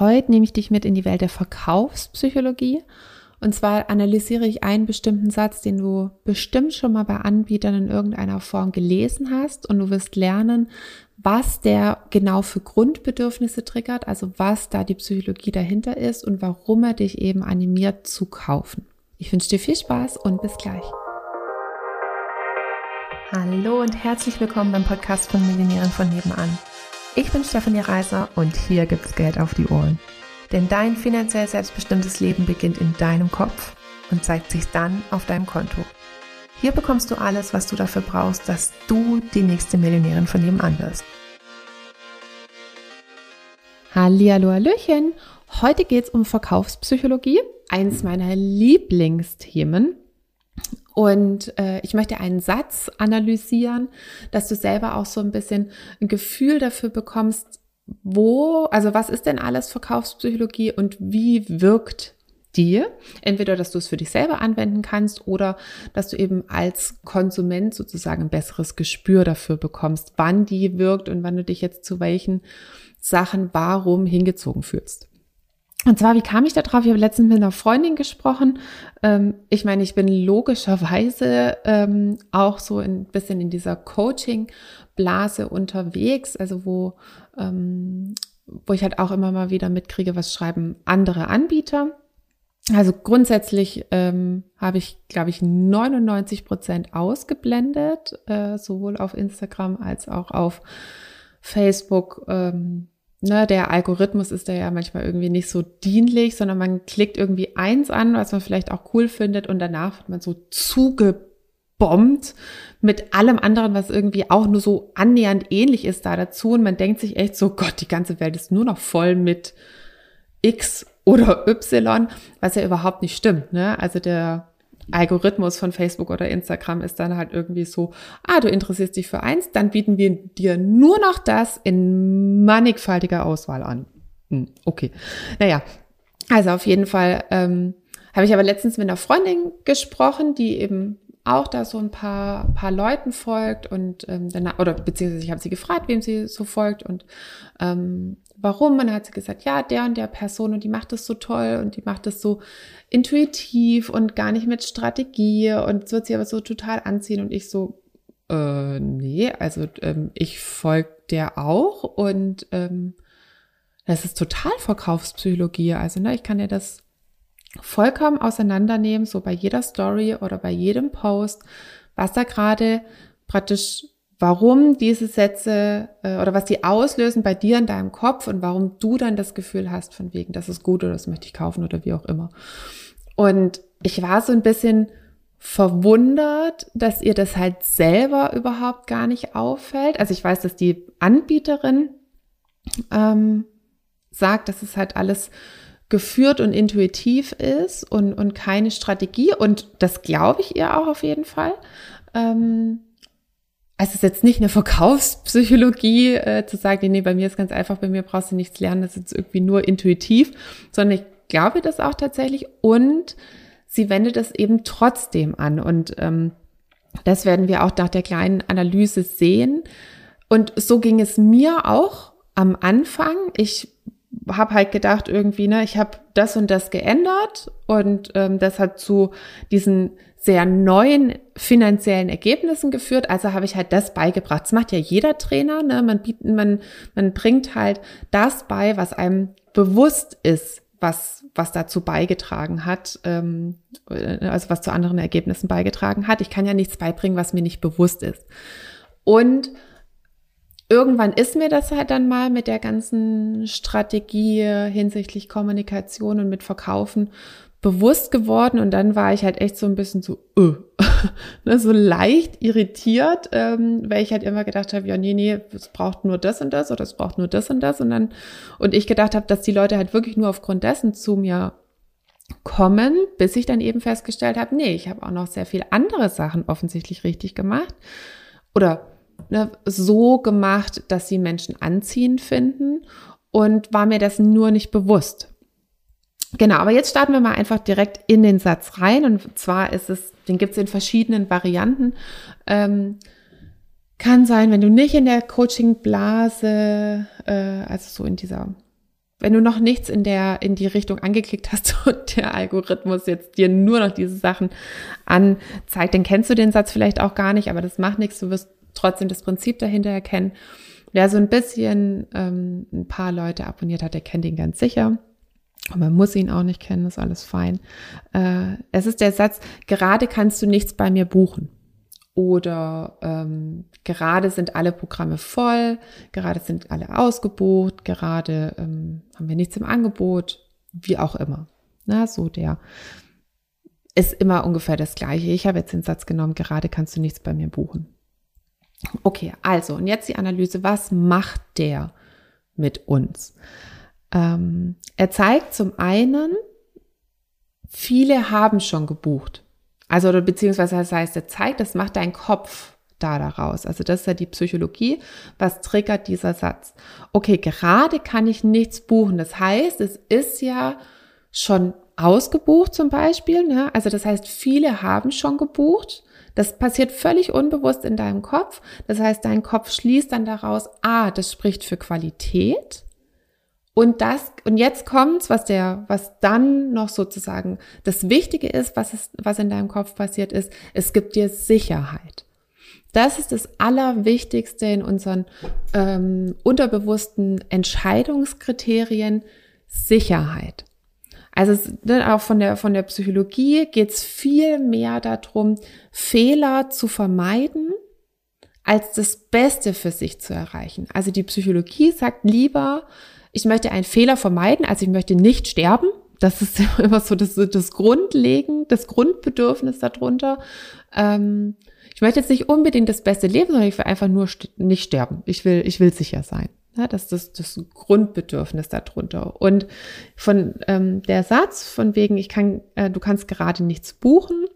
Heute nehme ich dich mit in die Welt der Verkaufspsychologie. Und zwar analysiere ich einen bestimmten Satz, den du bestimmt schon mal bei Anbietern in irgendeiner Form gelesen hast und du wirst lernen, was der genau für Grundbedürfnisse triggert, also was da die Psychologie dahinter ist und warum er dich eben animiert zu kaufen. Ich wünsche dir viel Spaß und bis gleich. Hallo und herzlich willkommen beim Podcast von Millionären von nebenan. Ich bin Stefanie Reiser und hier gibt's Geld auf die Ohren. Denn dein finanziell selbstbestimmtes Leben beginnt in deinem Kopf und zeigt sich dann auf deinem Konto. Hier bekommst du alles, was du dafür brauchst, dass du die nächste Millionärin von nebenan wirst. Hallihallo, Hallöchen. Heute geht's um Verkaufspsychologie, eins meiner Lieblingsthemen. Und äh, ich möchte einen Satz analysieren, dass du selber auch so ein bisschen ein Gefühl dafür bekommst, wo, also was ist denn alles Verkaufspsychologie und wie wirkt die? Entweder, dass du es für dich selber anwenden kannst oder dass du eben als Konsument sozusagen ein besseres Gespür dafür bekommst, wann die wirkt und wann du dich jetzt zu welchen Sachen warum hingezogen fühlst. Und zwar, wie kam ich da drauf? Ich habe letztens mit einer Freundin gesprochen. Ähm, ich meine, ich bin logischerweise ähm, auch so ein bisschen in dieser Coaching-Blase unterwegs, also wo, ähm, wo ich halt auch immer mal wieder mitkriege, was schreiben andere Anbieter. Also grundsätzlich ähm, habe ich, glaube ich, 99 Prozent ausgeblendet, äh, sowohl auf Instagram als auch auf Facebook. Ähm, ne, der Algorithmus ist da ja manchmal irgendwie nicht so dienlich, sondern man klickt irgendwie eins an, was man vielleicht auch cool findet und danach wird man so zugebombt mit allem anderen, was irgendwie auch nur so annähernd ähnlich ist da dazu und man denkt sich echt so, Gott, die ganze Welt ist nur noch voll mit X oder Y, was ja überhaupt nicht stimmt, ne? Also der Algorithmus von Facebook oder Instagram ist dann halt irgendwie so, ah, du interessierst dich für eins, dann bieten wir dir nur noch das in mannigfaltiger Auswahl an. Hm, okay. Naja, also auf jeden Fall ähm, habe ich aber letztens mit einer Freundin gesprochen, die eben auch da so ein paar, paar Leuten folgt und ähm, danach, oder beziehungsweise ich habe sie gefragt, wem sie so folgt und ähm, warum. Und dann hat sie gesagt, ja, der und der Person und die macht das so toll und die macht das so intuitiv und gar nicht mit Strategie und es wird sie aber so total anziehen und ich so, äh, nee, also ähm, ich folge der auch und ähm, das ist total Verkaufspsychologie. Also ne, ich kann ja das vollkommen auseinandernehmen, so bei jeder Story oder bei jedem Post, was da gerade praktisch warum diese Sätze äh, oder was die auslösen bei dir in deinem Kopf und warum du dann das Gefühl hast von wegen, das ist gut oder das möchte ich kaufen oder wie auch immer. Und ich war so ein bisschen verwundert, dass ihr das halt selber überhaupt gar nicht auffällt. Also ich weiß, dass die Anbieterin ähm, sagt, dass es halt alles geführt und intuitiv ist und, und keine Strategie. Und das glaube ich ihr auch auf jeden Fall. Ähm, es ist jetzt nicht eine Verkaufspsychologie, äh, zu sagen, nee, bei mir ist ganz einfach, bei mir brauchst du nichts lernen, das ist irgendwie nur intuitiv, sondern ich glaube das auch tatsächlich und sie wendet es eben trotzdem an. Und ähm, das werden wir auch nach der kleinen Analyse sehen. Und so ging es mir auch am Anfang. Ich habe halt gedacht irgendwie, ne, ich habe das und das geändert und ähm, das hat zu diesen sehr neuen finanziellen Ergebnissen geführt. Also habe ich halt das beigebracht. Das macht ja jeder Trainer. Ne? Man, bietet, man, man bringt halt das bei, was einem bewusst ist, was, was dazu beigetragen hat, ähm, also was zu anderen Ergebnissen beigetragen hat. Ich kann ja nichts beibringen, was mir nicht bewusst ist. Und irgendwann ist mir das halt dann mal mit der ganzen Strategie hinsichtlich Kommunikation und mit Verkaufen bewusst geworden. Und dann war ich halt echt so ein bisschen so, äh, ne, so leicht irritiert, ähm, weil ich halt immer gedacht habe, ja, nee, nee, es braucht nur das und das oder es braucht nur das und das. Und dann, und ich gedacht habe, dass die Leute halt wirklich nur aufgrund dessen zu mir kommen, bis ich dann eben festgestellt habe, nee, ich habe auch noch sehr viel andere Sachen offensichtlich richtig gemacht. Oder ne, so gemacht, dass sie Menschen anziehend finden und war mir das nur nicht bewusst. Genau, aber jetzt starten wir mal einfach direkt in den Satz rein. Und zwar ist es, den gibt es in verschiedenen Varianten. Ähm, kann sein, wenn du nicht in der Coaching-Blase, äh, also so in dieser wenn du noch nichts in der, in die Richtung angeklickt hast und der Algorithmus jetzt dir nur noch diese Sachen anzeigt, dann kennst du den Satz vielleicht auch gar nicht, aber das macht nichts. Du wirst trotzdem das Prinzip dahinter erkennen. Wer so ein bisschen ähm, ein paar Leute abonniert hat, der kennt ihn ganz sicher. Und man muss ihn auch nicht kennen, ist alles fein. Äh, es ist der Satz, gerade kannst du nichts bei mir buchen. Oder ähm, gerade sind alle Programme voll, gerade sind alle ausgebucht, gerade ähm, haben wir nichts im Angebot, wie auch immer. Na, so der ist immer ungefähr das gleiche. Ich habe jetzt den Satz genommen, gerade kannst du nichts bei mir buchen. Okay, also, und jetzt die Analyse, was macht der mit uns? Ähm, er zeigt zum einen, viele haben schon gebucht. Also, oder beziehungsweise das heißt, er zeigt, das macht dein Kopf da daraus. Also das ist ja die Psychologie. Was triggert dieser Satz? Okay, gerade kann ich nichts buchen. Das heißt, es ist ja schon ausgebucht zum Beispiel. Ne? Also das heißt, viele haben schon gebucht. Das passiert völlig unbewusst in deinem Kopf. Das heißt, dein Kopf schließt dann daraus, ah, das spricht für Qualität. Und das, und jetzt kommt's, was der, was dann noch sozusagen das Wichtige ist, was ist, was in deinem Kopf passiert ist, es gibt dir Sicherheit. Das ist das Allerwichtigste in unseren ähm, unterbewussten Entscheidungskriterien, Sicherheit. Also ne, auch von der, von der Psychologie geht es viel mehr darum, Fehler zu vermeiden, als das Beste für sich zu erreichen. Also die Psychologie sagt lieber, ich möchte einen Fehler vermeiden, also ich möchte nicht sterben. Das ist immer so das, das Grundlegen, das Grundbedürfnis darunter. Ähm, ich möchte jetzt nicht unbedingt das beste Leben, sondern ich will einfach nur st nicht sterben. Ich will, ich will sicher sein. Ja, das ist das, das Grundbedürfnis darunter. Und von ähm, der Satz von wegen, ich kann, äh, du kannst gerade nichts buchen,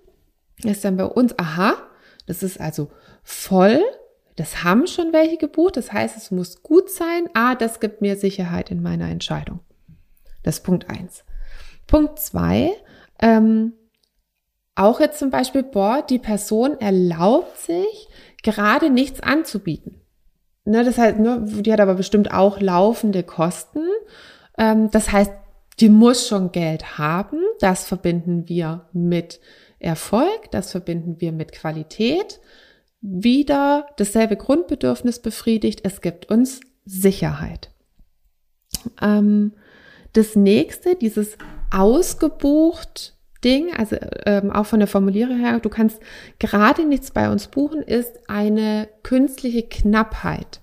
ist dann bei uns, aha, das ist also voll. Das haben schon welche gebucht. Das heißt, es muss gut sein. Ah, das gibt mir Sicherheit in meiner Entscheidung. Das ist Punkt eins. Punkt zwei, ähm, auch jetzt zum Beispiel, boah, die Person erlaubt sich gerade nichts anzubieten. Ne, das heißt, ne, die hat aber bestimmt auch laufende Kosten. Ähm, das heißt, die muss schon Geld haben. Das verbinden wir mit Erfolg, das verbinden wir mit Qualität. Wieder dasselbe Grundbedürfnis befriedigt. Es gibt uns Sicherheit. Ähm, das nächste, dieses ausgebucht Ding, also ähm, auch von der Formulierung her, du kannst gerade nichts bei uns buchen, ist eine künstliche Knappheit.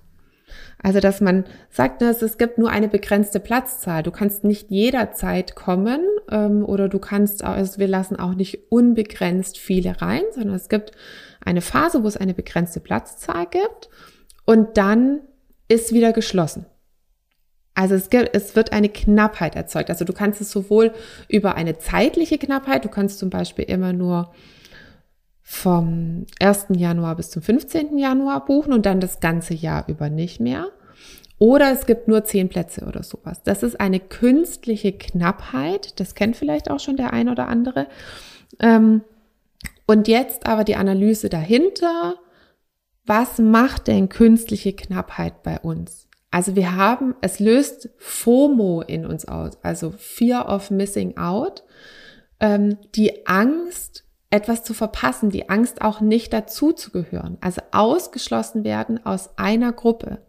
Also, dass man sagt, dass es gibt nur eine begrenzte Platzzahl. Du kannst nicht jederzeit kommen ähm, oder du kannst, also wir lassen auch nicht unbegrenzt viele rein, sondern es gibt eine Phase, wo es eine begrenzte Platzzahl gibt und dann ist wieder geschlossen. Also es, gibt, es wird eine Knappheit erzeugt. Also du kannst es sowohl über eine zeitliche Knappheit, du kannst zum Beispiel immer nur vom 1. Januar bis zum 15. Januar buchen und dann das ganze Jahr über nicht mehr. Oder es gibt nur zehn Plätze oder sowas. Das ist eine künstliche Knappheit. Das kennt vielleicht auch schon der ein oder andere. Ähm, und jetzt aber die Analyse dahinter. Was macht denn künstliche Knappheit bei uns? Also wir haben, es löst FOMO in uns aus, also Fear of Missing Out, ähm, die Angst, etwas zu verpassen, die Angst auch nicht dazu zu gehören, also ausgeschlossen werden aus einer Gruppe.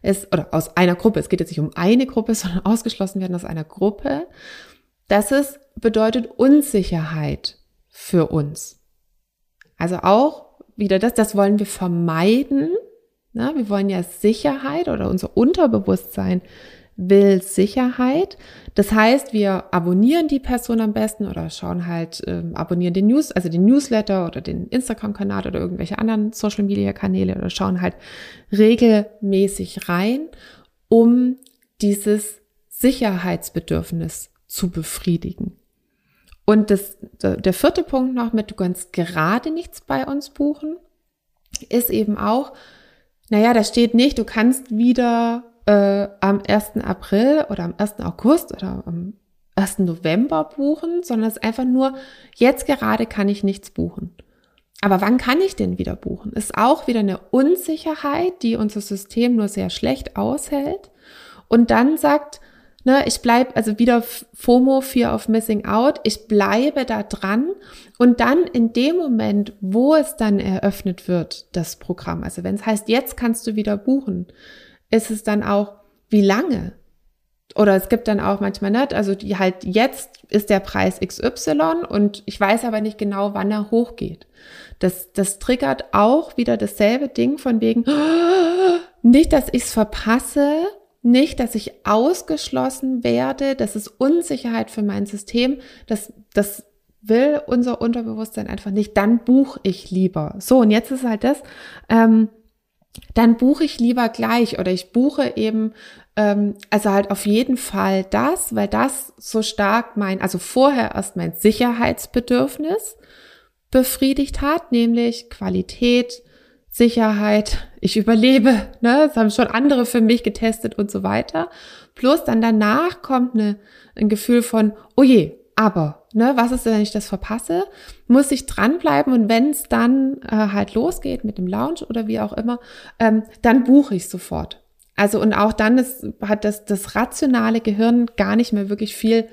Es, oder aus einer Gruppe, es geht jetzt nicht um eine Gruppe, sondern ausgeschlossen werden aus einer Gruppe. Das ist, bedeutet Unsicherheit für uns. Also auch wieder das, das wollen wir vermeiden, na, wir wollen ja Sicherheit oder unser Unterbewusstsein will Sicherheit. Das heißt, wir abonnieren die Person am besten oder schauen halt, ähm, abonnieren den News, also den Newsletter oder den Instagram-Kanal oder irgendwelche anderen Social-Media-Kanäle oder schauen halt regelmäßig rein, um dieses Sicherheitsbedürfnis zu befriedigen. Und das, der vierte Punkt noch mit, du kannst gerade nichts bei uns buchen, ist eben auch, naja, da steht nicht, du kannst wieder äh, am 1. April oder am 1. August oder am 1. November buchen, sondern es ist einfach nur, jetzt gerade kann ich nichts buchen. Aber wann kann ich denn wieder buchen? Ist auch wieder eine Unsicherheit, die unser System nur sehr schlecht aushält. Und dann sagt, Ne, ich bleibe, also wieder FOMO, Fear of Missing Out, ich bleibe da dran und dann in dem Moment, wo es dann eröffnet wird, das Programm, also wenn es heißt, jetzt kannst du wieder buchen, ist es dann auch, wie lange? Oder es gibt dann auch manchmal nicht, also die halt jetzt ist der Preis XY und ich weiß aber nicht genau, wann er hochgeht. Das, das triggert auch wieder dasselbe Ding von wegen, nicht, dass ich es verpasse, nicht, dass ich ausgeschlossen werde, das ist Unsicherheit für mein System, das, das will unser Unterbewusstsein einfach nicht, dann buche ich lieber. So, und jetzt ist halt das, ähm, dann buche ich lieber gleich oder ich buche eben, ähm, also halt auf jeden Fall das, weil das so stark mein, also vorher erst mein Sicherheitsbedürfnis befriedigt hat, nämlich Qualität, Sicherheit, ich überlebe, ne, das haben schon andere für mich getestet und so weiter. Plus dann danach kommt eine, ein Gefühl von, oh je, aber, ne, was ist, wenn ich das verpasse? Muss ich dranbleiben und wenn es dann äh, halt losgeht mit dem Lounge oder wie auch immer, ähm, dann buche ich sofort. Also und auch dann ist, hat das, das rationale Gehirn gar nicht mehr wirklich viel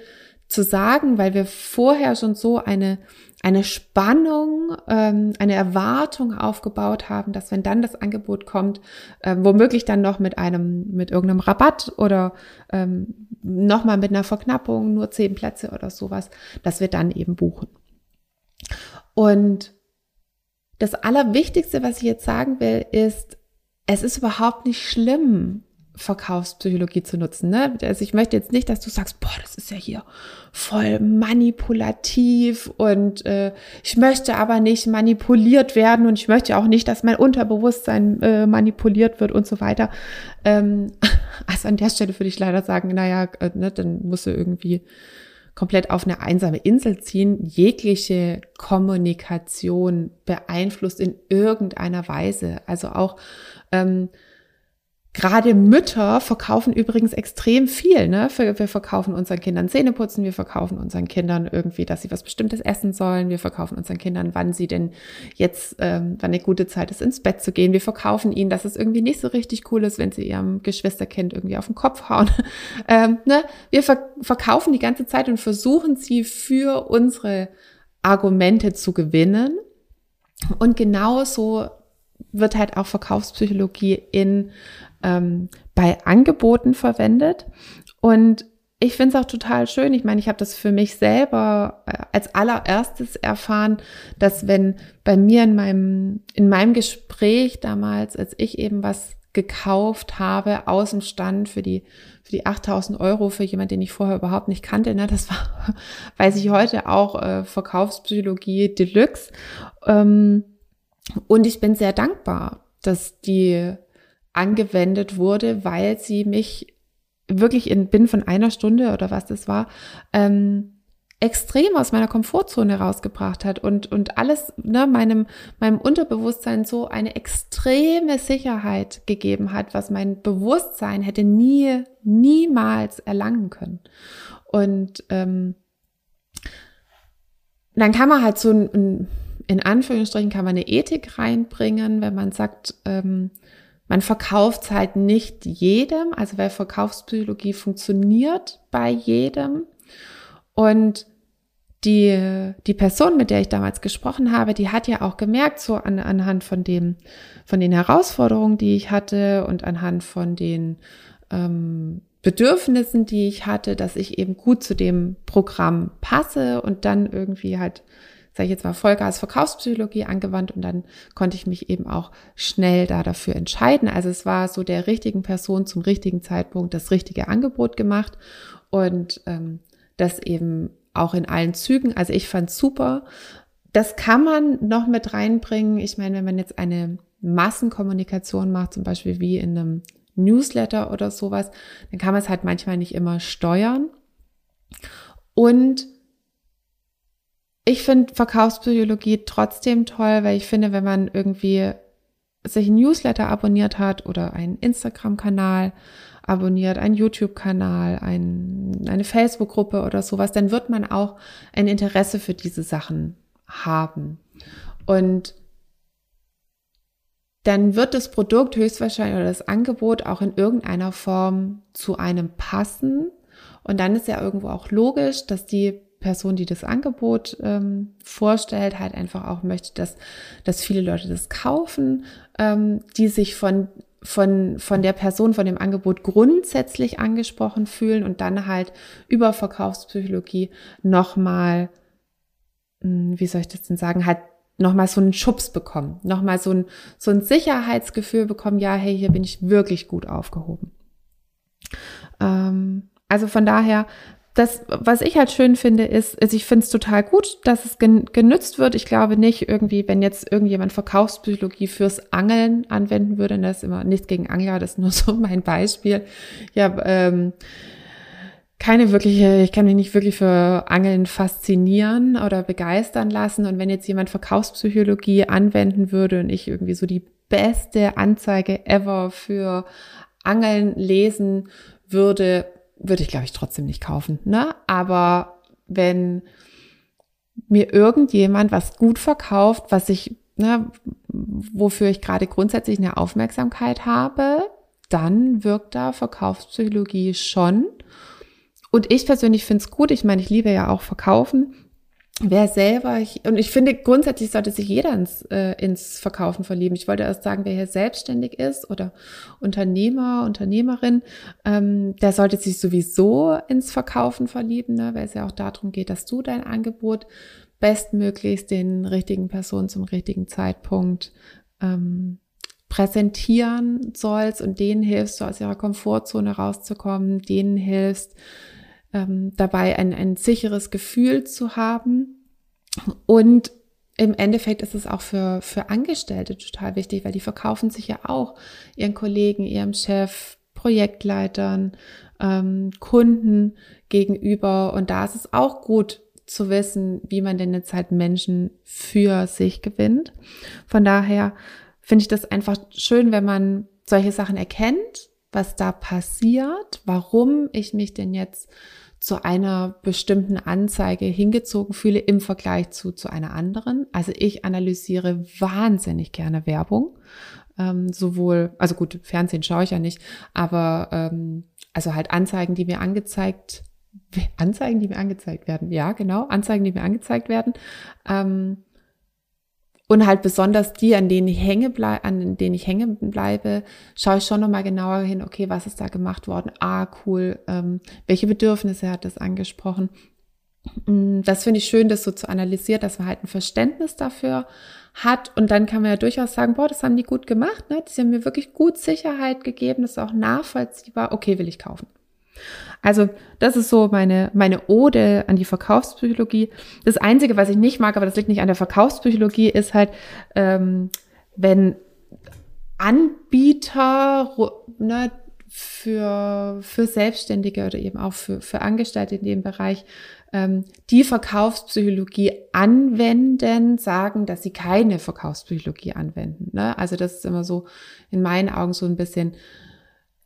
zu sagen, weil wir vorher schon so eine eine Spannung, ähm, eine Erwartung aufgebaut haben, dass wenn dann das Angebot kommt, äh, womöglich dann noch mit einem, mit irgendeinem Rabatt oder ähm, nochmal mit einer Verknappung, nur zehn Plätze oder sowas, dass wir dann eben buchen. Und das Allerwichtigste, was ich jetzt sagen will, ist, es ist überhaupt nicht schlimm, Verkaufspsychologie zu nutzen. Ne? Also ich möchte jetzt nicht, dass du sagst, boah, das ist ja hier voll manipulativ und äh, ich möchte aber nicht manipuliert werden und ich möchte auch nicht, dass mein Unterbewusstsein äh, manipuliert wird und so weiter. Ähm, also an der Stelle würde ich leider sagen, naja, äh, ne, dann musst du irgendwie komplett auf eine einsame Insel ziehen. Jegliche Kommunikation beeinflusst in irgendeiner Weise. Also auch ähm, Gerade Mütter verkaufen übrigens extrem viel. Ne? Wir verkaufen unseren Kindern Zähneputzen, wir verkaufen unseren Kindern irgendwie, dass sie was Bestimmtes essen sollen. Wir verkaufen unseren Kindern, wann sie denn jetzt, ähm, wann eine gute Zeit ist, ins Bett zu gehen. Wir verkaufen ihnen, dass es irgendwie nicht so richtig cool ist, wenn sie ihrem Geschwisterkind irgendwie auf den Kopf hauen. ähm, ne? Wir ver verkaufen die ganze Zeit und versuchen sie für unsere Argumente zu gewinnen. Und genauso wird halt auch Verkaufspsychologie in ähm, bei Angeboten verwendet. Und ich finde es auch total schön. Ich meine, ich habe das für mich selber äh, als allererstes erfahren, dass wenn bei mir in meinem, in meinem Gespräch damals, als ich eben was gekauft habe, aus dem Stand für die, für die 8000 Euro für jemand, den ich vorher überhaupt nicht kannte, ne, das war, weiß ich heute auch, äh, Verkaufspsychologie Deluxe. Ähm, und ich bin sehr dankbar, dass die angewendet wurde, weil sie mich wirklich in bin von einer Stunde oder was das war, ähm, extrem aus meiner Komfortzone rausgebracht hat und, und alles ne, meinem, meinem Unterbewusstsein so eine extreme Sicherheit gegeben hat, was mein Bewusstsein hätte nie, niemals erlangen können. Und ähm, dann kann man halt so ein, in Anführungsstrichen kann man eine Ethik reinbringen, wenn man sagt, ähm, man verkauft halt nicht jedem, also weil Verkaufspsychologie funktioniert bei jedem. Und die, die Person, mit der ich damals gesprochen habe, die hat ja auch gemerkt, so an, anhand von dem, von den Herausforderungen, die ich hatte und anhand von den ähm, Bedürfnissen, die ich hatte, dass ich eben gut zu dem Programm passe und dann irgendwie halt sage ich jetzt mal, Vollgas Verkaufspsychologie angewandt und dann konnte ich mich eben auch schnell da dafür entscheiden. Also es war so der richtigen Person zum richtigen Zeitpunkt das richtige Angebot gemacht und ähm, das eben auch in allen Zügen. Also ich fand super. Das kann man noch mit reinbringen. Ich meine, wenn man jetzt eine Massenkommunikation macht, zum Beispiel wie in einem Newsletter oder sowas, dann kann man es halt manchmal nicht immer steuern. Und ich finde Verkaufspsychologie trotzdem toll, weil ich finde, wenn man irgendwie sich ein Newsletter abonniert hat oder einen Instagram-Kanal abonniert, einen YouTube-Kanal, ein, eine Facebook-Gruppe oder sowas, dann wird man auch ein Interesse für diese Sachen haben. Und dann wird das Produkt höchstwahrscheinlich oder das Angebot auch in irgendeiner Form zu einem passen Und dann ist ja irgendwo auch logisch, dass die Person, die das Angebot ähm, vorstellt, halt einfach auch möchte, dass, dass viele Leute das kaufen, ähm, die sich von, von, von der Person, von dem Angebot grundsätzlich angesprochen fühlen und dann halt über Verkaufspsychologie nochmal, hm, wie soll ich das denn sagen, halt nochmal so einen Schubs bekommen, nochmal so ein, so ein Sicherheitsgefühl bekommen, ja, hey, hier bin ich wirklich gut aufgehoben. Ähm, also von daher das, was ich halt schön finde, ist, also ich finde es total gut, dass es genützt wird. Ich glaube nicht irgendwie, wenn jetzt irgendjemand Verkaufspsychologie fürs Angeln anwenden würde, und das ist immer nichts gegen Angler, das ist nur so mein Beispiel. Ja, ähm, keine wirkliche, ich kann mich nicht wirklich für Angeln faszinieren oder begeistern lassen. Und wenn jetzt jemand Verkaufspsychologie anwenden würde und ich irgendwie so die beste Anzeige ever für Angeln lesen würde, würde ich, glaube ich, trotzdem nicht kaufen. Ne? Aber wenn mir irgendjemand was gut verkauft, was ich, ne, wofür ich gerade grundsätzlich eine Aufmerksamkeit habe, dann wirkt da Verkaufspsychologie schon. Und ich persönlich finde es gut. Ich meine, ich liebe ja auch Verkaufen wer selber, und ich finde grundsätzlich sollte sich jeder ins, äh, ins Verkaufen verlieben. Ich wollte erst sagen, wer hier selbstständig ist oder Unternehmer, Unternehmerin, ähm, der sollte sich sowieso ins Verkaufen verlieben, ne, weil es ja auch darum geht, dass du dein Angebot bestmöglichst den richtigen Personen zum richtigen Zeitpunkt ähm, präsentieren sollst und denen hilfst, du aus ihrer Komfortzone rauszukommen, denen hilfst, ähm, dabei ein, ein sicheres Gefühl zu haben. Und im Endeffekt ist es auch für, für Angestellte total wichtig, weil die verkaufen sich ja auch ihren Kollegen, ihrem Chef, Projektleitern, ähm, Kunden gegenüber. Und da ist es auch gut zu wissen, wie man denn jetzt halt Menschen für sich gewinnt. Von daher finde ich das einfach schön, wenn man solche Sachen erkennt, was da passiert, warum ich mich denn jetzt zu einer bestimmten Anzeige hingezogen fühle im Vergleich zu, zu einer anderen. Also ich analysiere wahnsinnig gerne Werbung. Ähm, sowohl, also gut, Fernsehen schaue ich ja nicht, aber ähm, also halt Anzeigen, die mir angezeigt, Anzeigen, die mir angezeigt werden. Ja, genau, Anzeigen, die mir angezeigt werden. Ähm, und halt besonders die, an denen ich hänge bleibe, an denen ich hängen bleibe, schaue ich schon nochmal genauer hin, okay, was ist da gemacht worden? Ah, cool. Ähm, welche Bedürfnisse hat das angesprochen? Mm, das finde ich schön, das so zu analysieren, dass man halt ein Verständnis dafür hat. Und dann kann man ja durchaus sagen, boah, das haben die gut gemacht, ne? Die haben mir wirklich gut Sicherheit gegeben, das ist auch nachvollziehbar. Okay, will ich kaufen. Also das ist so meine, meine Ode an die Verkaufspsychologie. Das Einzige, was ich nicht mag, aber das liegt nicht an der Verkaufspsychologie, ist halt, ähm, wenn Anbieter ne, für, für Selbstständige oder eben auch für, für Angestellte in dem Bereich ähm, die Verkaufspsychologie anwenden, sagen, dass sie keine Verkaufspsychologie anwenden. Ne? Also das ist immer so in meinen Augen so ein bisschen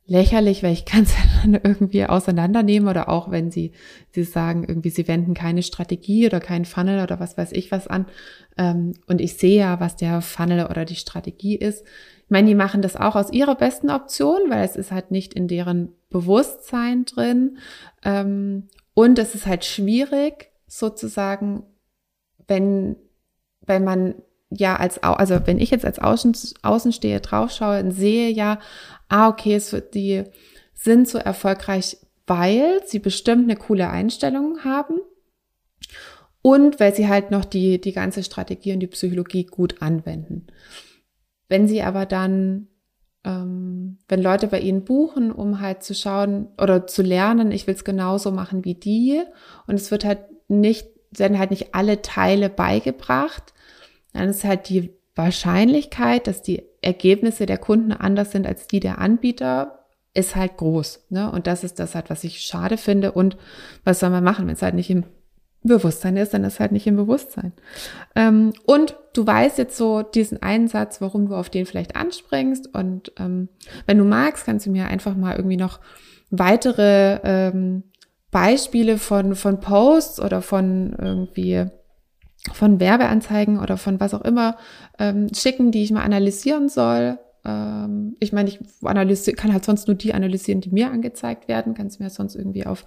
lächerlich, weil ich kann es dann irgendwie auseinandernehmen oder auch wenn sie, sie sagen, irgendwie sie wenden keine Strategie oder keinen Funnel oder was weiß ich was an. Ähm, und ich sehe ja, was der Funnel oder die Strategie ist. Ich meine, die machen das auch aus ihrer besten Option, weil es ist halt nicht in deren Bewusstsein drin. Ähm, und es ist halt schwierig, sozusagen, wenn, wenn man ja als, also wenn ich jetzt als Außen, Außensteher draufschaue und sehe ja, ah, okay, es wird, die sind so erfolgreich, weil sie bestimmt eine coole Einstellung haben und weil sie halt noch die, die ganze Strategie und die Psychologie gut anwenden. Wenn sie aber dann, ähm, wenn Leute bei ihnen buchen, um halt zu schauen oder zu lernen, ich will es genauso machen wie die und es wird halt nicht, werden halt nicht alle Teile beigebracht, dann ist halt die Wahrscheinlichkeit, dass die Ergebnisse der Kunden anders sind als die der Anbieter, ist halt groß. Ne? Und das ist das halt, was ich schade finde. Und was soll man machen, wenn es halt nicht im Bewusstsein ist, dann ist halt nicht im Bewusstsein. Ähm, und du weißt jetzt so diesen einen Satz, warum du auf den vielleicht anspringst. Und ähm, wenn du magst, kannst du mir einfach mal irgendwie noch weitere ähm, Beispiele von, von Posts oder von irgendwie von Werbeanzeigen oder von was auch immer ähm, schicken, die ich mal analysieren soll. Ähm, ich meine, ich analysiere, kann halt sonst nur die analysieren, die mir angezeigt werden. Kannst mir sonst irgendwie auf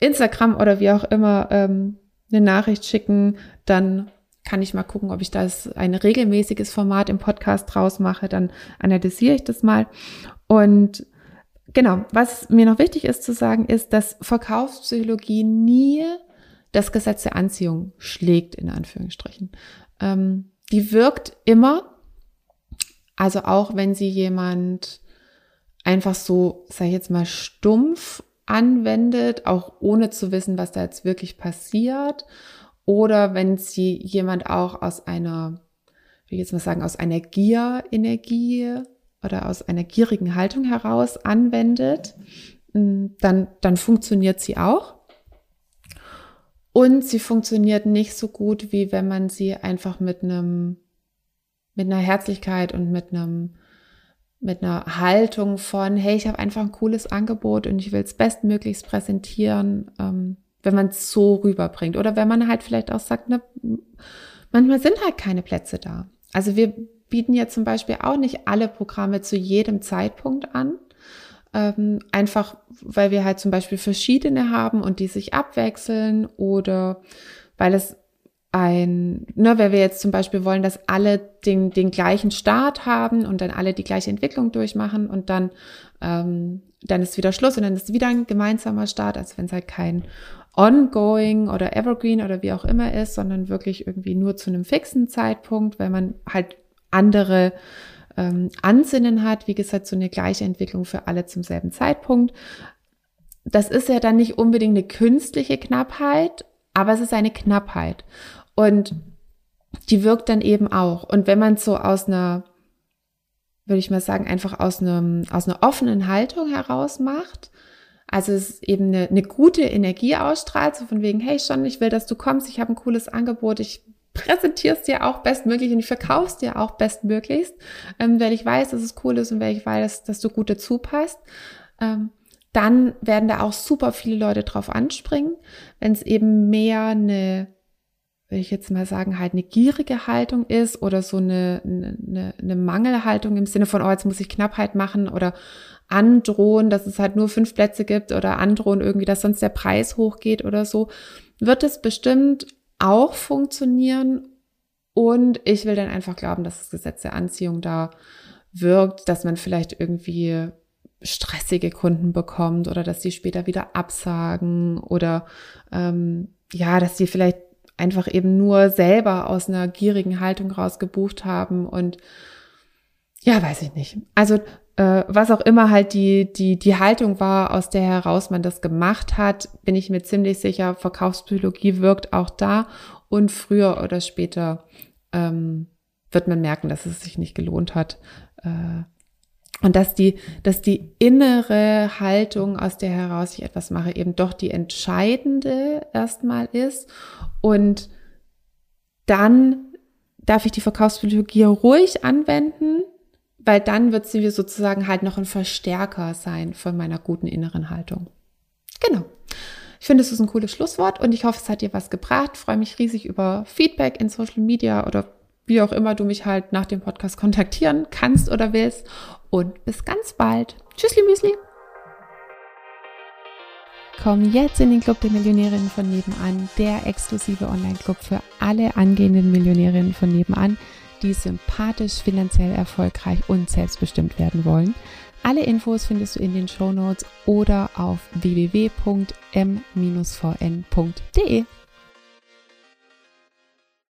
Instagram oder wie auch immer ähm, eine Nachricht schicken. Dann kann ich mal gucken, ob ich das ein regelmäßiges Format im Podcast draus mache. Dann analysiere ich das mal. Und genau, was mir noch wichtig ist zu sagen, ist, dass Verkaufspsychologie nie das Gesetz der Anziehung schlägt, in Anführungsstrichen. Ähm, die wirkt immer, also auch wenn sie jemand einfach so, sag ich jetzt mal, stumpf anwendet, auch ohne zu wissen, was da jetzt wirklich passiert, oder wenn sie jemand auch aus einer, wie jetzt mal sagen, aus einer Gier-Energie oder aus einer gierigen Haltung heraus anwendet, dann, dann funktioniert sie auch. Und sie funktioniert nicht so gut, wie wenn man sie einfach mit einem, mit einer Herzlichkeit und mit einem, mit einer Haltung von, hey, ich habe einfach ein cooles Angebot und ich will es bestmöglichst präsentieren, ähm, wenn man es so rüberbringt. Oder wenn man halt vielleicht auch sagt, ne, manchmal sind halt keine Plätze da. Also wir bieten ja zum Beispiel auch nicht alle Programme zu jedem Zeitpunkt an. Ähm, einfach weil wir halt zum Beispiel verschiedene haben und die sich abwechseln oder weil es ein, ne, weil wir jetzt zum Beispiel wollen, dass alle den, den gleichen Start haben und dann alle die gleiche Entwicklung durchmachen und dann, ähm, dann ist wieder Schluss und dann ist wieder ein gemeinsamer Start, also wenn es halt kein ongoing oder evergreen oder wie auch immer ist, sondern wirklich irgendwie nur zu einem fixen Zeitpunkt, weil man halt andere ähm, Ansinnen hat, wie gesagt, so eine gleiche Entwicklung für alle zum selben Zeitpunkt. Das ist ja dann nicht unbedingt eine künstliche Knappheit, aber es ist eine Knappheit. Und die wirkt dann eben auch. Und wenn man so aus einer, würde ich mal sagen, einfach aus, einem, aus einer offenen Haltung heraus macht, also es ist eben eine, eine gute Energie ausstrahlt, so von wegen, hey schon, ich will, dass du kommst, ich habe ein cooles Angebot, ich präsentierst dir auch bestmöglich und verkaufst dir auch bestmöglichst, ähm, weil ich weiß, dass es cool ist und weil ich weiß, dass du gut dazu passt. Ähm, dann werden da auch super viele Leute drauf anspringen. Wenn es eben mehr eine, will ich jetzt mal sagen, halt eine gierige Haltung ist oder so eine, eine, eine Mangelhaltung im Sinne von, oh, jetzt muss ich Knappheit machen oder androhen, dass es halt nur fünf Plätze gibt oder androhen irgendwie, dass sonst der Preis hochgeht oder so, wird es bestimmt auch funktionieren. Und ich will dann einfach glauben, dass das Gesetz der Anziehung da wirkt, dass man vielleicht irgendwie stressige Kunden bekommt oder dass sie später wieder absagen oder ähm, ja, dass sie vielleicht einfach eben nur selber aus einer gierigen Haltung raus gebucht haben und ja, weiß ich nicht. Also äh, was auch immer halt die, die, die Haltung war, aus der heraus man das gemacht hat, bin ich mir ziemlich sicher, Verkaufspsychologie wirkt auch da und früher oder später ähm, wird man merken, dass es sich nicht gelohnt hat. Äh, und dass die, dass die innere Haltung, aus der heraus ich etwas mache, eben doch die entscheidende erstmal ist. Und dann darf ich die Verkaufspsychologie ruhig anwenden, weil dann wird sie sozusagen halt noch ein Verstärker sein von meiner guten inneren Haltung. Genau. Ich finde, es ist ein cooles Schlusswort und ich hoffe, es hat dir was gebracht. Ich freue mich riesig über Feedback in Social Media oder wie auch immer du mich halt nach dem Podcast kontaktieren kannst oder willst. Und bis ganz bald. Tschüssli Müsli. Komm jetzt in den Club der Millionärinnen von nebenan, der exklusive Online-Club für alle angehenden Millionärinnen von nebenan die sympathisch, finanziell erfolgreich und selbstbestimmt werden wollen. Alle Infos findest du in den Show Notes oder auf www.m-vn.de.